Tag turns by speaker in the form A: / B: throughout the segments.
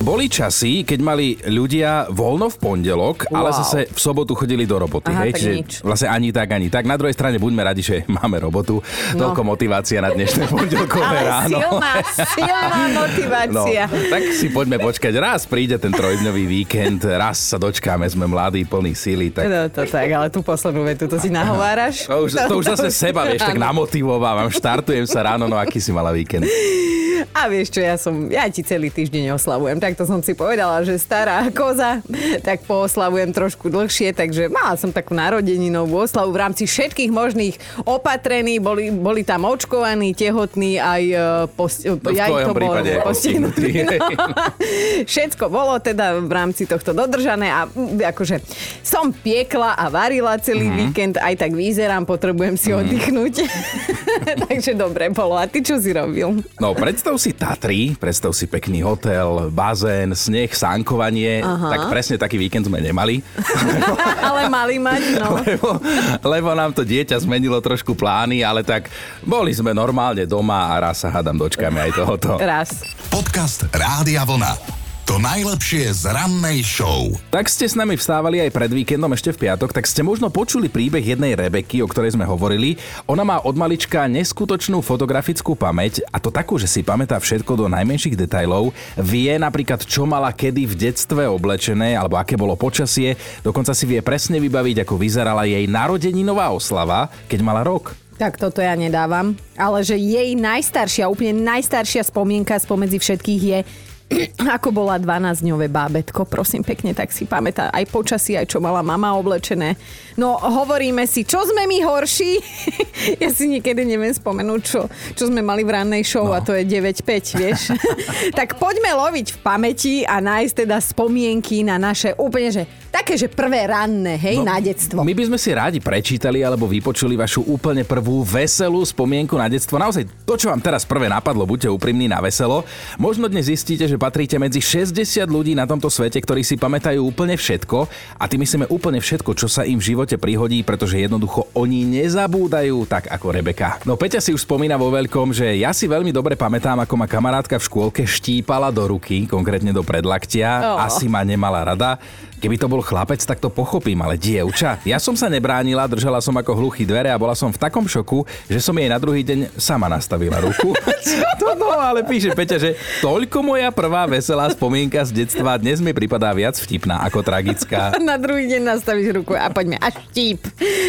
A: Boli časy, keď mali ľudia voľno v pondelok, wow. ale zase v sobotu chodili do roboty.
B: Aha,
A: hej?
B: tak
A: Čiže
B: nič.
A: vlastne ani tak, ani tak. Na druhej strane buďme radi, že máme robotu. No. Toľko motivácia na dnešné pondelkové
B: Ale
A: ráno.
B: silná, silná
A: No,
B: motivácia.
A: tak si poďme počkať. Raz príde ten trojdňový víkend, raz sa dočkáme, sme mladí, plní síly. Tak
B: No to tak, ale tú poslednú vetu, to si nahováraš.
A: to už, to už zase seba, vieš, tak namotivovávam. Štartujem sa ráno, no aký si mala víkend?
B: A vieš čo, ja som, ja ti celý týždeň oslavujem, takto som si povedala, že stará koza, tak pooslavujem trošku dlhšie, takže mala som takú narodeninovú oslavu v rámci všetkých možných opatrení, boli, boli tam očkovaní, tehotní, aj e, post,
A: No,
B: ja to bol postihnutý. No. Všetko bolo teda v rámci tohto dodržané a mm, akože som piekla a varila celý mm-hmm. víkend, aj tak vyzerám, potrebujem si mm-hmm. oddychnúť. takže dobre bolo. A ty čo si robil?
A: No, predstav si Tatry, predstav si pekný hotel, bazén, sneh, sánkovanie.
B: Aha.
A: Tak presne taký víkend sme nemali.
B: Ale mali mať, no.
A: lebo, lebo nám to dieťa zmenilo trošku plány, ale tak boli sme normálne doma a raz sa hádam dočkáme aj tohoto.
B: Raz.
C: Podcast Rádia Vlna. To najlepšie z rannej show.
A: Tak ste s nami vstávali aj pred víkendom ešte v piatok, tak ste možno počuli príbeh jednej Rebeky, o ktorej sme hovorili. Ona má od malička neskutočnú fotografickú pamäť a to takú, že si pamätá všetko do najmenších detajlov. Vie napríklad, čo mala kedy v detstve oblečené alebo aké bolo počasie. Dokonca si vie presne vybaviť, ako vyzerala jej narodeninová oslava, keď mala rok.
B: Tak toto ja nedávam. Ale že jej najstaršia, úplne najstaršia spomienka spomedzi všetkých je ako bola 12-dňové bábetko, prosím pekne, tak si pamätá aj počasí, aj čo mala mama oblečené. No, hovoríme si, čo sme my horší? ja si niekedy neviem spomenúť, čo, čo sme mali v rannej show no. a to je 9-5, vieš. tak poďme loviť v pamäti a nájsť teda spomienky na naše úplne, že také, že prvé ranné, hej, no, na detstvo.
A: My by sme si rádi prečítali alebo vypočuli vašu úplne prvú veselú spomienku na detstvo. Naozaj to, čo vám teraz prvé napadlo, buďte úprimní na veselo. Možno dnes zistíte, že patríte medzi 60 ľudí na tomto svete, ktorí si pamätajú úplne všetko a tým myslíme úplne všetko, čo sa im v živote prihodí, pretože jednoducho oni nezabúdajú tak ako Rebeka. No Peťa si už spomína vo veľkom, že ja si veľmi dobre pamätám, ako ma kamarátka v škôlke štípala do ruky, konkrétne do predlaktia.
B: Oh.
A: Asi ma nemala rada. Keby to bol chlapec, tak to pochopím, ale dievča. Ja som sa nebránila, držala som ako hluchý dvere a bola som v takom šoku, že som jej na druhý deň sama nastavila ruku. to no, ale píše Peťa, že toľko moja prvá veselá spomienka z detstva dnes mi pripadá viac vtipná ako tragická.
B: Na druhý deň nastavíš ruku a poďme až štíp.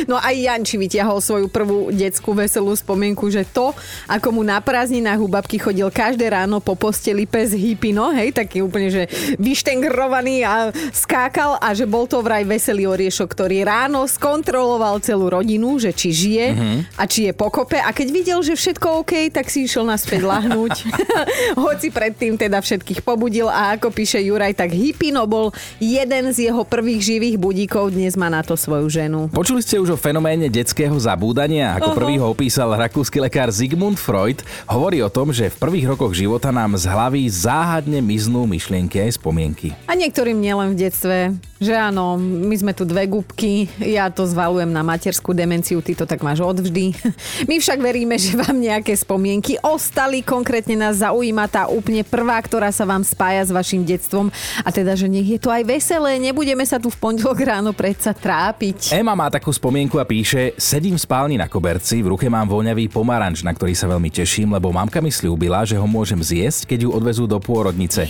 B: No aj Janči vyťahol svoju prvú detskú veselú spomienku, že to, ako mu na prázdninách u babky chodil každé ráno po posteli pes Hipino, hej, taký úplne, že vyštengrovaný a skákal a že bol to vraj veselý oriešok, ktorý ráno skontroloval celú rodinu, že či žije
A: Mhm.
B: a či je pokope a keď videl, že všetko OK, tak si išiel naspäť lahnúť. Hoci predtým teda všetkých pobudil a ako píše Juraj, tak Hipino bol jeden z jeho prvých živých budíkov, dnes má na to svoju ženu.
A: Počuli ste už o fenoméne detského zabúdania? Ako prvý ho opísal rakúsky lekár Sigmund Freud. Hovorí o tom, že v prvých rokoch života nám z hlavy záhadne miznú myšlienky aj spomienky.
B: A niektorým nielen v detstve, že áno, my sme tu dve gubky, ja to zvalujem na materskú demenciu, ty to tak máš odvždy. My však veríme, že vám nejaké spomienky ostali, konkrétne nás zaujíma tá úplne prvá, ktorá sa vám spája s vašim detstvom a teda, že nech je to aj veselé, nebudeme sa tu v pondelok ráno predsa trápiť.
A: Ema má takú spomienku a píše Sedím v spálni na koberci, v ruke mám voňavý pomaranč, na ktorý sa veľmi teším, lebo mamka mi slúbila, že ho môžem zjesť, keď ju odvezú do pôrodnice.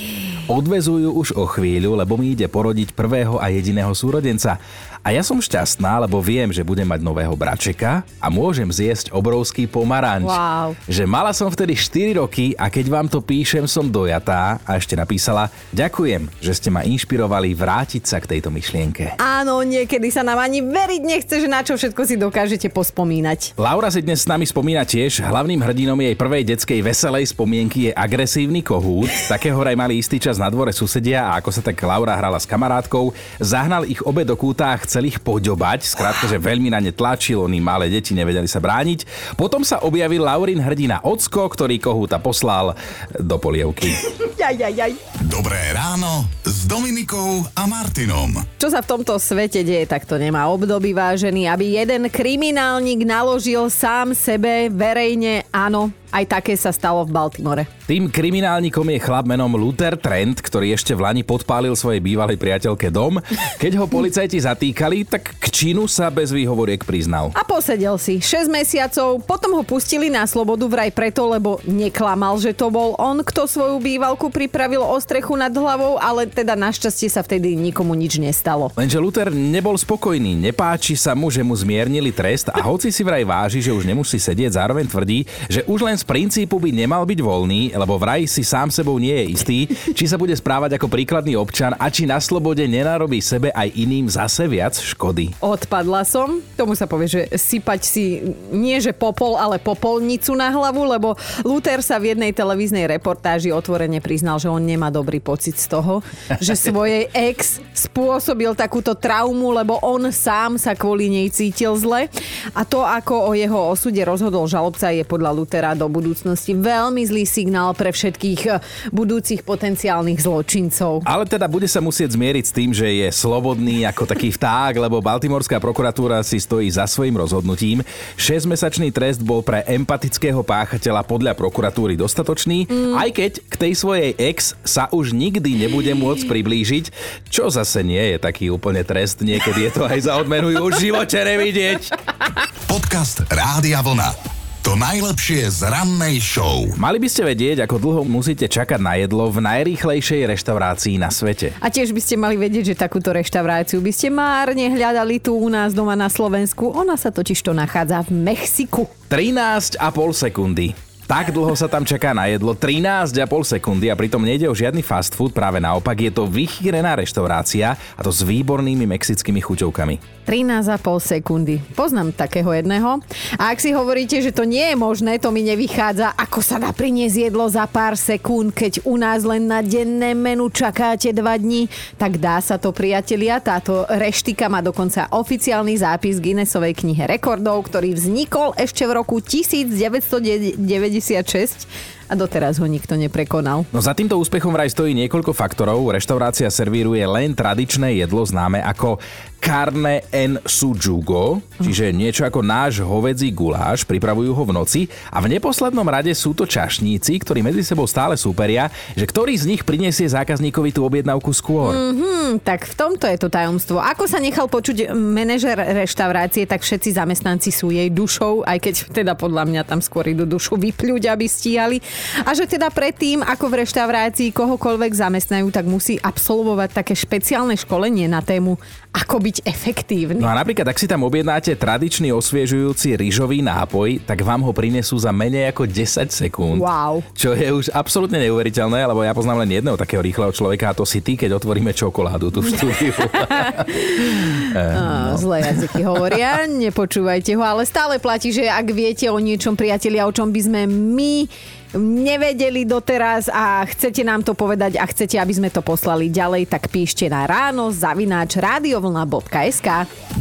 A: Odvezú ju už o chvíľu, lebo mi ide porodiť prvého a jediného súrodenca. A ja som šťastná, lebo viem, že budem mať nového bračeka a môžem zjesť obrovský pomaranč.
B: Wow.
A: Že mala som vtedy 4 roky a keď vám to píšem, som dojatá a ešte napísala Ďakujem, že ste ma inšpirovali vrátiť sa k tejto myšlienke.
B: Áno, niekedy sa nám ani veriť nechce, že na čo všetko si dokážete pospomínať.
A: Laura si dnes s nami spomína tiež. Hlavným hrdinom jej prvej detskej veselej spomienky je agresívny kohút. Takého vraj mali istý čas na dvore susedia a ako sa tak Laura hrala s kamarátkou, zahnal ich obe do kúta a chcel ich poďobať. Skrátka, že veľmi na ne tlačil, oni malé deti nevedeli sa brániť. Potom sa objavil Laurin hrdina Ocko, ktorý kohúta poslal do polievky.
B: Jaj, jaj, jaj.
C: Dobré ráno s Dominikou a Martinom.
B: Čo sa v tomto svete deje, tak to nemá období vážený, aby jeden kriminálnik naložil sám sebe verejne, áno, aj také sa stalo v Baltimore.
A: Tým kriminálnikom je chlap menom Luther Trent, ktorý ešte v Lani podpálil svojej bývalej priateľke dom. Keď ho policajti zatýkali, tak k činu sa bez výhovoriek priznal.
B: A posedel si 6 mesiacov, potom ho pustili na slobodu vraj preto, lebo neklamal, že to bol on, kto svoju bývalku pripravil o strechu nad hlavou, ale teda našťastie sa vtedy nikomu nič nestalo.
A: Lenže Luther nebol spokojný, nepáči sa mu, že mu zmiernili trest a hoci si vraj váži, že už nemusí sedieť, zároveň tvrdí, že už len z princípu by nemal byť voľný, lebo vraj si sám sebou nie je istý, či sa bude správať ako príkladný občan a či na slobode nenarobí sebe aj iným zase viac škody.
B: Odpadla som, tomu sa povie, že sypať si nie že popol, ale popolnicu na hlavu, lebo Luther sa v jednej televíznej reportáži otvorene priznal, že on nemá dobrý pocit z toho, že svojej ex spôsobil takúto traumu, lebo on sám sa kvôli nej cítil zle. A to, ako o jeho osude rozhodol žalobca, je podľa Lutera do budúcnosti veľmi zlý signál pre všetkých eh, budúcich potenciálnych zločincov.
A: Ale teda bude sa musieť zmieriť s tým, že je slobodný ako taký vták, lebo Baltimorská prokuratúra si stojí za svojim rozhodnutím. 6-mesačný trest bol pre empatického páchateľa podľa prokuratúry dostatočný, mm. aj keď k tej svojej ex sa už nikdy nebude môcť priblížiť, čo zase nie je taký úplne trest, niekedy je to aj za odmenu už v živote nevidieť.
C: Podcast Rádia Vlna. To najlepšie z rannej show.
A: Mali by ste vedieť, ako dlho musíte čakať na jedlo v najrýchlejšej reštaurácii na svete.
B: A tiež by ste mali vedieť, že takúto reštauráciu by ste márne hľadali tu u nás doma na Slovensku. Ona sa totiž to nachádza v Mexiku.
A: 13,5 sekundy. Tak dlho sa tam čaká na jedlo, 13,5 sekundy a pritom nejde o žiadny fast food, práve naopak je to vychýrená reštaurácia a to s výbornými mexickými chuťovkami.
B: 13,5 sekundy. Poznám takého jedného. A ak si hovoríte, že to nie je možné, to mi nevychádza, ako sa dá priniesť jedlo za pár sekúnd, keď u nás len na denné menu čakáte 2 dní, tak dá sa to priatelia. Táto reštika má dokonca oficiálny zápis Guinnessovej knihe rekordov, ktorý vznikol ešte v roku 1990 96 a doteraz ho nikto neprekonal.
A: No za týmto úspechom vraj stojí niekoľko faktorov. Reštaurácia servíruje len tradičné jedlo známe ako carne en sujugo, čiže niečo ako náš hovedzí guláš, pripravujú ho v noci a v neposlednom rade sú to čašníci, ktorí medzi sebou stále súperia, že ktorý z nich prinesie zákazníkovi tú objednávku skôr.
B: Mm-hmm, tak v tomto je to tajomstvo. Ako sa nechal počuť manažer reštaurácie, tak všetci zamestnanci sú jej dušou, aj keď teda podľa mňa tam skôr idú dušu vypľuť, aby stíhali. A že teda predtým, ako v reštaurácii kohokoľvek zamestnajú, tak musí absolvovať také špeciálne školenie na tému, ako byť efektívny.
A: No a napríklad, ak si tam objednáte tradičný osviežujúci rýžový nápoj, tak vám ho prinesú za menej ako 10 sekúnd.
B: Wow.
A: Čo je už absolútne neuveriteľné, lebo ja poznám len jedného takého rýchleho človeka a to si ty, keď otvoríme čokoládu tu v štúdiu.
B: no. Zlé jazyky hovoria, nepočúvajte ho, ale stále platí, že ak viete o niečom priatelia, o čom by sme my nevedeli doteraz a chcete nám to povedať a chcete, aby sme to poslali ďalej, tak píšte na ráno zavináč radiovlna.sk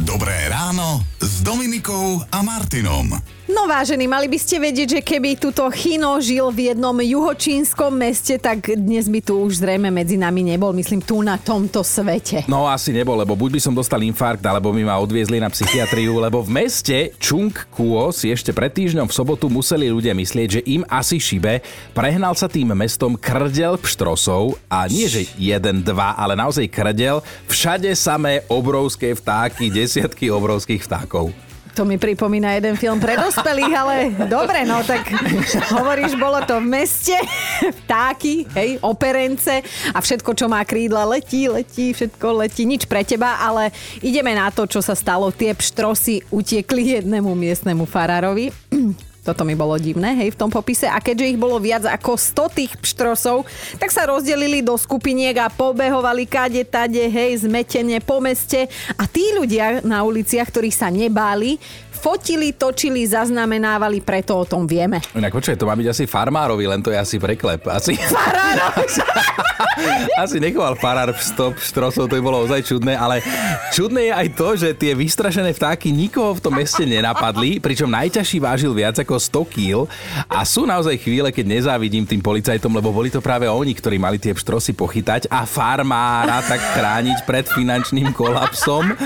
C: Dobré ráno s Dominikou a Martinom.
B: No vážení, mali by ste vedieť, že keby tuto Chino žil v jednom juhočínskom meste, tak dnes by tu už zrejme medzi nami nebol, myslím, tu na tomto svete.
A: No asi nebol, lebo buď by som dostal infarkt, alebo by ma odviezli na psychiatriu, lebo v meste Chung Kuo si ešte pred týždňom v sobotu museli ľudia myslieť, že im asi šibe. Prehnal sa tým mestom krdel pštrosov a nie že jeden, dva, ale naozaj krdel. Všade samé obrovské vtáky, desiatky obrovských vtákov.
B: To mi pripomína jeden film pre dospelých, ale dobre, no tak hovoríš, bolo to v meste, vtáky, hej, operence a všetko, čo má krídla, letí, letí, všetko letí, nič pre teba, ale ideme na to, čo sa stalo. Tie pštrosy utiekli jednému miestnemu farárovi toto mi bolo divné, hej, v tom popise. A keďže ich bolo viac ako 100 tých pštrosov, tak sa rozdelili do skupiniek a pobehovali kade, tade, hej, zmetene po meste. A tí ľudia na uliciach, ktorí sa nebáli, fotili, točili, zaznamenávali, preto o tom vieme.
A: Inak počkaj, to má byť asi farmárovi, len to je asi preklep. Asi, asi nechoval farár stop štrosov, to by bolo ozaj čudné, ale čudné je aj to, že tie vystrašené vtáky nikoho v tom meste nenapadli, pričom najťažší vážil viac ako 100 kg a sú naozaj chvíle, keď nezávidím tým policajtom, lebo boli to práve oni, ktorí mali tie pštrosy pochytať a farmára tak chrániť pred finančným kolapsom,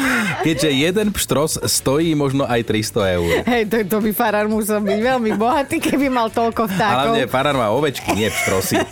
A: keďže jeden pštros stojí možno aj 300 eur.
B: Hej, to, to by farár musel byť veľmi bohatý, keby mal toľko vtákov.
A: Hlavne farár má ovečky, nie pštrosy.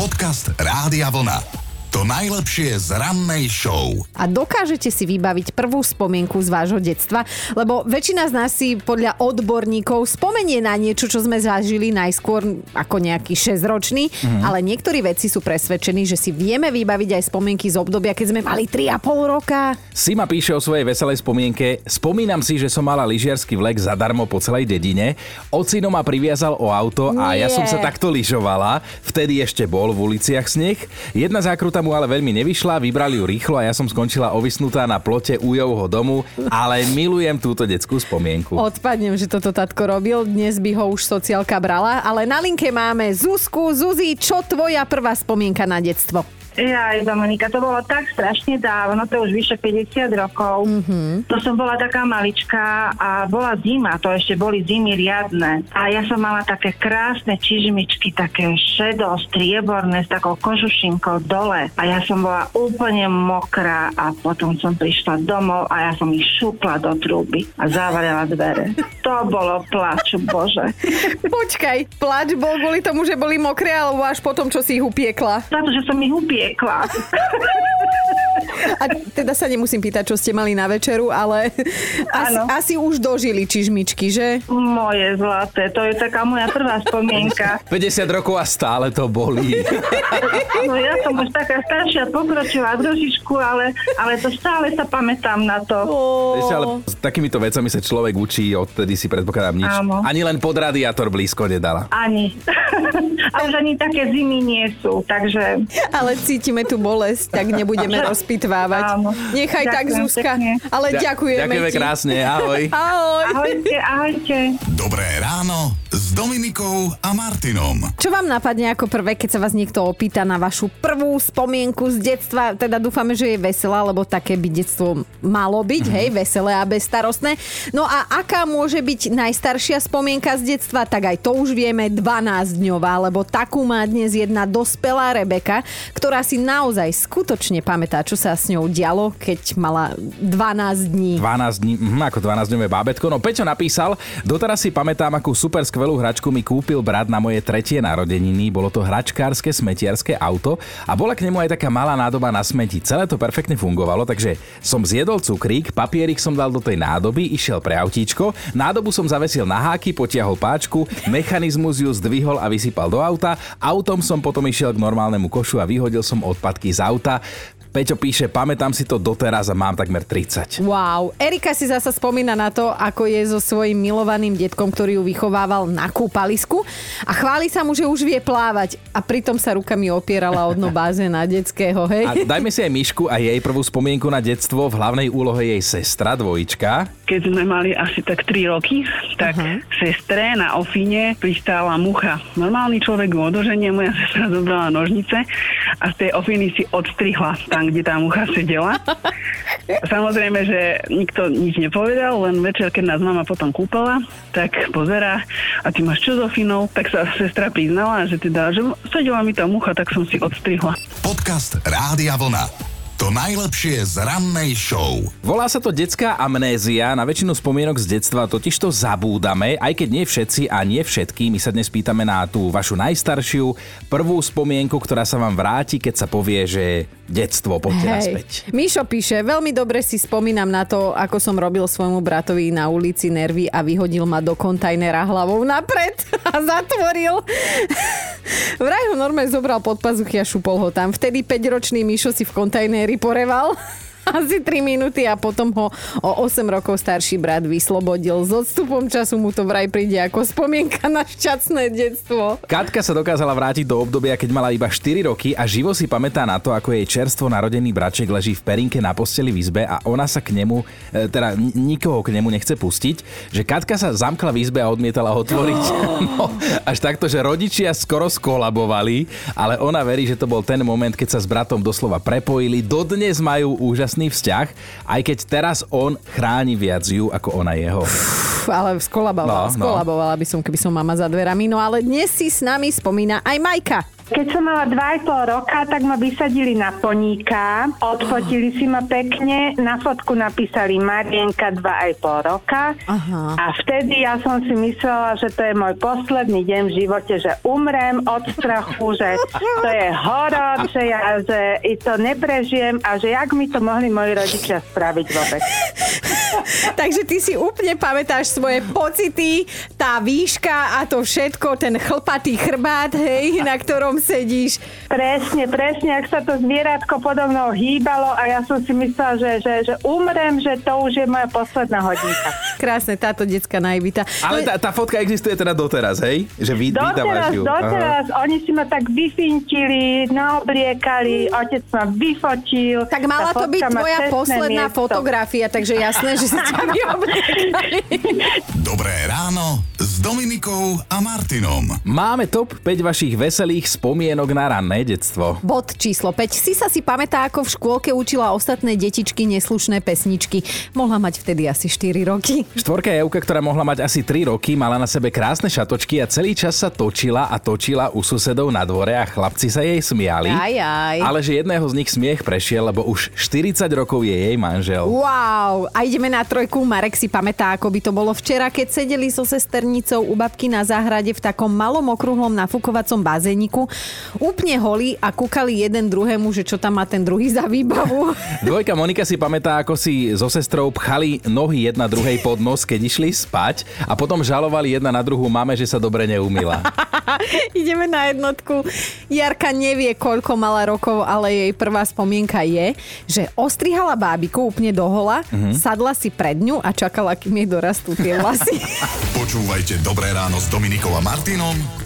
C: Podcast Rádia Vlna. To najlepšie z rannej show.
B: A dokážete si vybaviť prvú spomienku z vášho detstva? Lebo väčšina z nás si podľa odborníkov spomenie na niečo, čo sme zažili najskôr ako nejaký 6-ročný, mm. ale niektorí vedci sú presvedčení, že si vieme vybaviť aj spomienky z obdobia, keď sme mali 3,5 roka.
A: Sima píše o svojej veselej spomienke. Spomínam si, že som mala lyžiarsky vlek zadarmo po celej dedine. Ocino ma priviazal o auto a Nie. ja som sa takto lyžovala. Vtedy ešte bol v uliciach sneh. Jedna zákruta mu ale veľmi nevyšla, vybrali ju rýchlo a ja som skončila ovisnutá na plote u Jovho domu, ale milujem túto detskú spomienku.
B: Odpadnem, že toto tatko robil, dnes by ho už sociálka brala, ale na linke máme Zuzku. Zuzi, čo tvoja prvá spomienka na detstvo?
D: Ja, Dominika, to bolo tak strašne dávno, to už vyše 50 rokov. Mm-hmm. To som bola taká malička a bola zima, to ešte boli zimy riadne. A ja som mala také krásne čižmičky, také šedo, strieborné s takou kožušinkou dole. A ja som bola úplne mokrá a potom som prišla domov a ja som ich šupla do trúby a zavarila dvere. To bolo plač, bože.
B: Počkaj, plač bol kvôli tomu, že boli mokré, alebo až potom, čo si ich upiekla?
D: Za to, že som ich upiekla piekla.
B: A teda sa nemusím pýtať, čo ste mali na večeru, ale asi, asi už dožili čižmičky, že?
D: Moje zlaté, to je taká moja prvá spomienka.
A: 50 rokov a stále to bolí.
D: No ja som už taká staršia, pokročila trošičku, ale, ale to stále sa pamätám na to.
A: Oh. ale s takýmito vecami sa človek učí, odtedy si predpokladám nič. Áno. Ani len pod radiátor blízko nedala.
D: Ani. A už ani také zimy nie sú, takže...
B: Ale cítime tu bolesť, tak nebudeme rozpitvávať. Áno. Nechaj Ďakujem tak, Zuzka. Pekne. Ale ďakujeme
A: Ďakujeme
B: ti.
A: krásne, ahoj.
B: ahoj.
D: Ahojte, ahojte.
C: Dobré ráno s Dominikou a Martinom.
B: Čo vám napadne ako prvé, keď sa vás niekto opýta na vašu prvú spomienku z detstva? Teda dúfame, že je veselá, lebo také by detstvo malo byť, mm-hmm. hej, veselé a bezstarostné. No a aká môže byť najstaršia spomienka z detstva? Tak aj to už vieme, 12-dňová, lebo takú má dnes jedna dospelá Rebeka, ktorá si naozaj skutočne pamätá, čo sa s ňou dialo, keď mala 12 dní.
A: 12 dní, hm, ako 12-dňové bábetko. No Peťo napísal, doteraz si pamätám, akú super skvelú hračku mi kúpil brat na moje tretie narodeniny. Bolo to hračkárske smetiarské auto a bola k nemu aj taká malá nádoba na smeti. Celé to perfektne fungovalo, takže som zjedol cukrík, papierik som dal do tej nádoby, išiel pre autíčko, nádobu som zavesil na háky, potiahol páčku, mechanizmus ju zdvihol a vysypal do auta, autom som potom išiel k normálnemu košu a vyhodil som odpadky z auta. Peťo píše, pamätám si to doteraz a mám takmer 30.
B: Wow. Erika si zasa spomína na to, ako je so svojím milovaným detkom, ktorý ju vychovával na kúpalisku a chváli sa mu, že už vie plávať a pritom sa rukami opierala od dno bazéna detského, hej?
A: A dajme si aj Myšku a jej prvú spomienku na detstvo. V hlavnej úlohe jej sestra, dvojička.
E: Keď sme mali asi tak 3 roky, tak uh-huh. sestre na ofine pristála mucha. Normálny človek ju odoženie, moja sestra zobrala nožnice a z tej ofiny si odstrihla tam kde tá mucha sedela. Samozrejme, že nikto nič nepovedal, len večer, keď nás mama potom kúpala, tak pozera a ty máš čo so finou? Tak sa sestra priznala, že teda, že sedela mi tá mucha, tak som si odstrihla.
C: Podcast Rádia Vlna. To najlepšie z rannej show.
A: Volá sa to detská amnézia. Na väčšinu spomienok z detstva totiž to zabúdame, aj keď nie všetci a nie všetky. My sa dnes pýtame na tú vašu najstaršiu prvú spomienku, ktorá sa vám vráti, keď sa povie, že detstvo, poďte Hej. naspäť.
B: Mišo píše, veľmi dobre si spomínam na to, ako som robil svojmu bratovi na ulici nervy a vyhodil ma do kontajnera hlavou napred a zatvoril. Vraj ho normálne zobral pod pazuchy a šupol ho tam. Vtedy 5-ročný Mišo si v kontajneri poreval. Asi 3 minúty a potom ho o 8 rokov starší brat vyslobodil. S odstupom času mu to vraj príde ako spomienka na šťastné detstvo.
A: Katka sa dokázala vrátiť do obdobia, keď mala iba 4 roky a živo si pamätá na to, ako jej čerstvo narodený braček leží v perinke na posteli v izbe a ona sa k nemu, e, teda nikoho k nemu nechce pustiť, že Katka sa zamkla v izbe a odmietala otvoriť. No, až takto, že rodičia skoro skolabovali, ale ona verí, že to bol ten moment, keď sa s bratom doslova prepojili. Dodnes majú úžasný vzťah, aj keď teraz on chráni viac ju ako ona jeho.
B: Pff, ale skolabovala,
A: No, no.
B: skolabovala by som, keby som mama za dverami. No ale dnes si s nami spomína aj Majka.
F: Keď som mala 2,5 roka, tak ma vysadili na poníka, odfotili si ma pekne, na fotku napísali Marienka 2,5 roka
B: Aha.
F: a vtedy ja som si myslela, že to je môj posledný deň v živote, že umrem od strachu, že to je horor, že ja že to neprežijem a že jak mi to mohli moji rodičia spraviť vôbec.
B: Takže ty si úplne pamätáš svoje pocity, tá výška a to všetko, ten chlpatý chrbát, hej, na ktorom sedíš.
F: Presne, presne, ak sa to zvieratko podo mnou hýbalo a ja som si myslela, že, že, že umrem, že to už je moja posledná hodinka.
B: Krásne, táto detská naivita.
A: Ale tá, tá fotka existuje teda doteraz, hej? Že vy,
F: Doteraz,
A: ju. Aha.
F: doteraz, oni si ma tak vyfintili, naobliekali, otec ma vyfotil.
B: Tak mala to byť tvoja posledná
F: miesto.
B: fotografia, takže jasné, že si ťa vyobliekali.
C: Dobré ráno s Dominikou a Martinom.
A: Máme top 5 vašich veselých spomienok na ranné detstvo.
B: Bod číslo 5. Si sa si pamätá, ako v škôlke učila ostatné detičky neslušné pesničky. Mohla mať vtedy asi 4 roky.
A: Štvorka Evka, ktorá mohla mať asi 3 roky, mala na sebe krásne šatočky a celý čas sa točila a točila u susedov na dvore a chlapci sa jej smiali.
B: Aj, aj.
A: Ale že jedného z nich smiech prešiel, lebo už 40 rokov je jej manžel.
B: Wow! A ideme na trojku. Marek si pamätá, ako by to bolo včera, keď sedeli so sesternicou u babky na záhrade v takom malom okrúhlom nafukovacom bazéniku, úplne holí a kúkali jeden druhému, že čo tam má ten druhý za výbavu.
A: Dvojka Monika si pamätá, ako si so sestrou pchali nohy jedna druhej pod nos, keď išli spať a potom žalovali jedna na druhú mame, že sa dobre neumila.
B: Ideme na jednotku. Jarka nevie, koľko mala rokov, ale jej prvá spomienka je, že ostrihala bábiku úplne dohola, mm-hmm. sadla si pred ňu a čakala, kým jej dorastú tie vlasy.
C: Počúvajte Dobré ráno s Dominikou a Martinom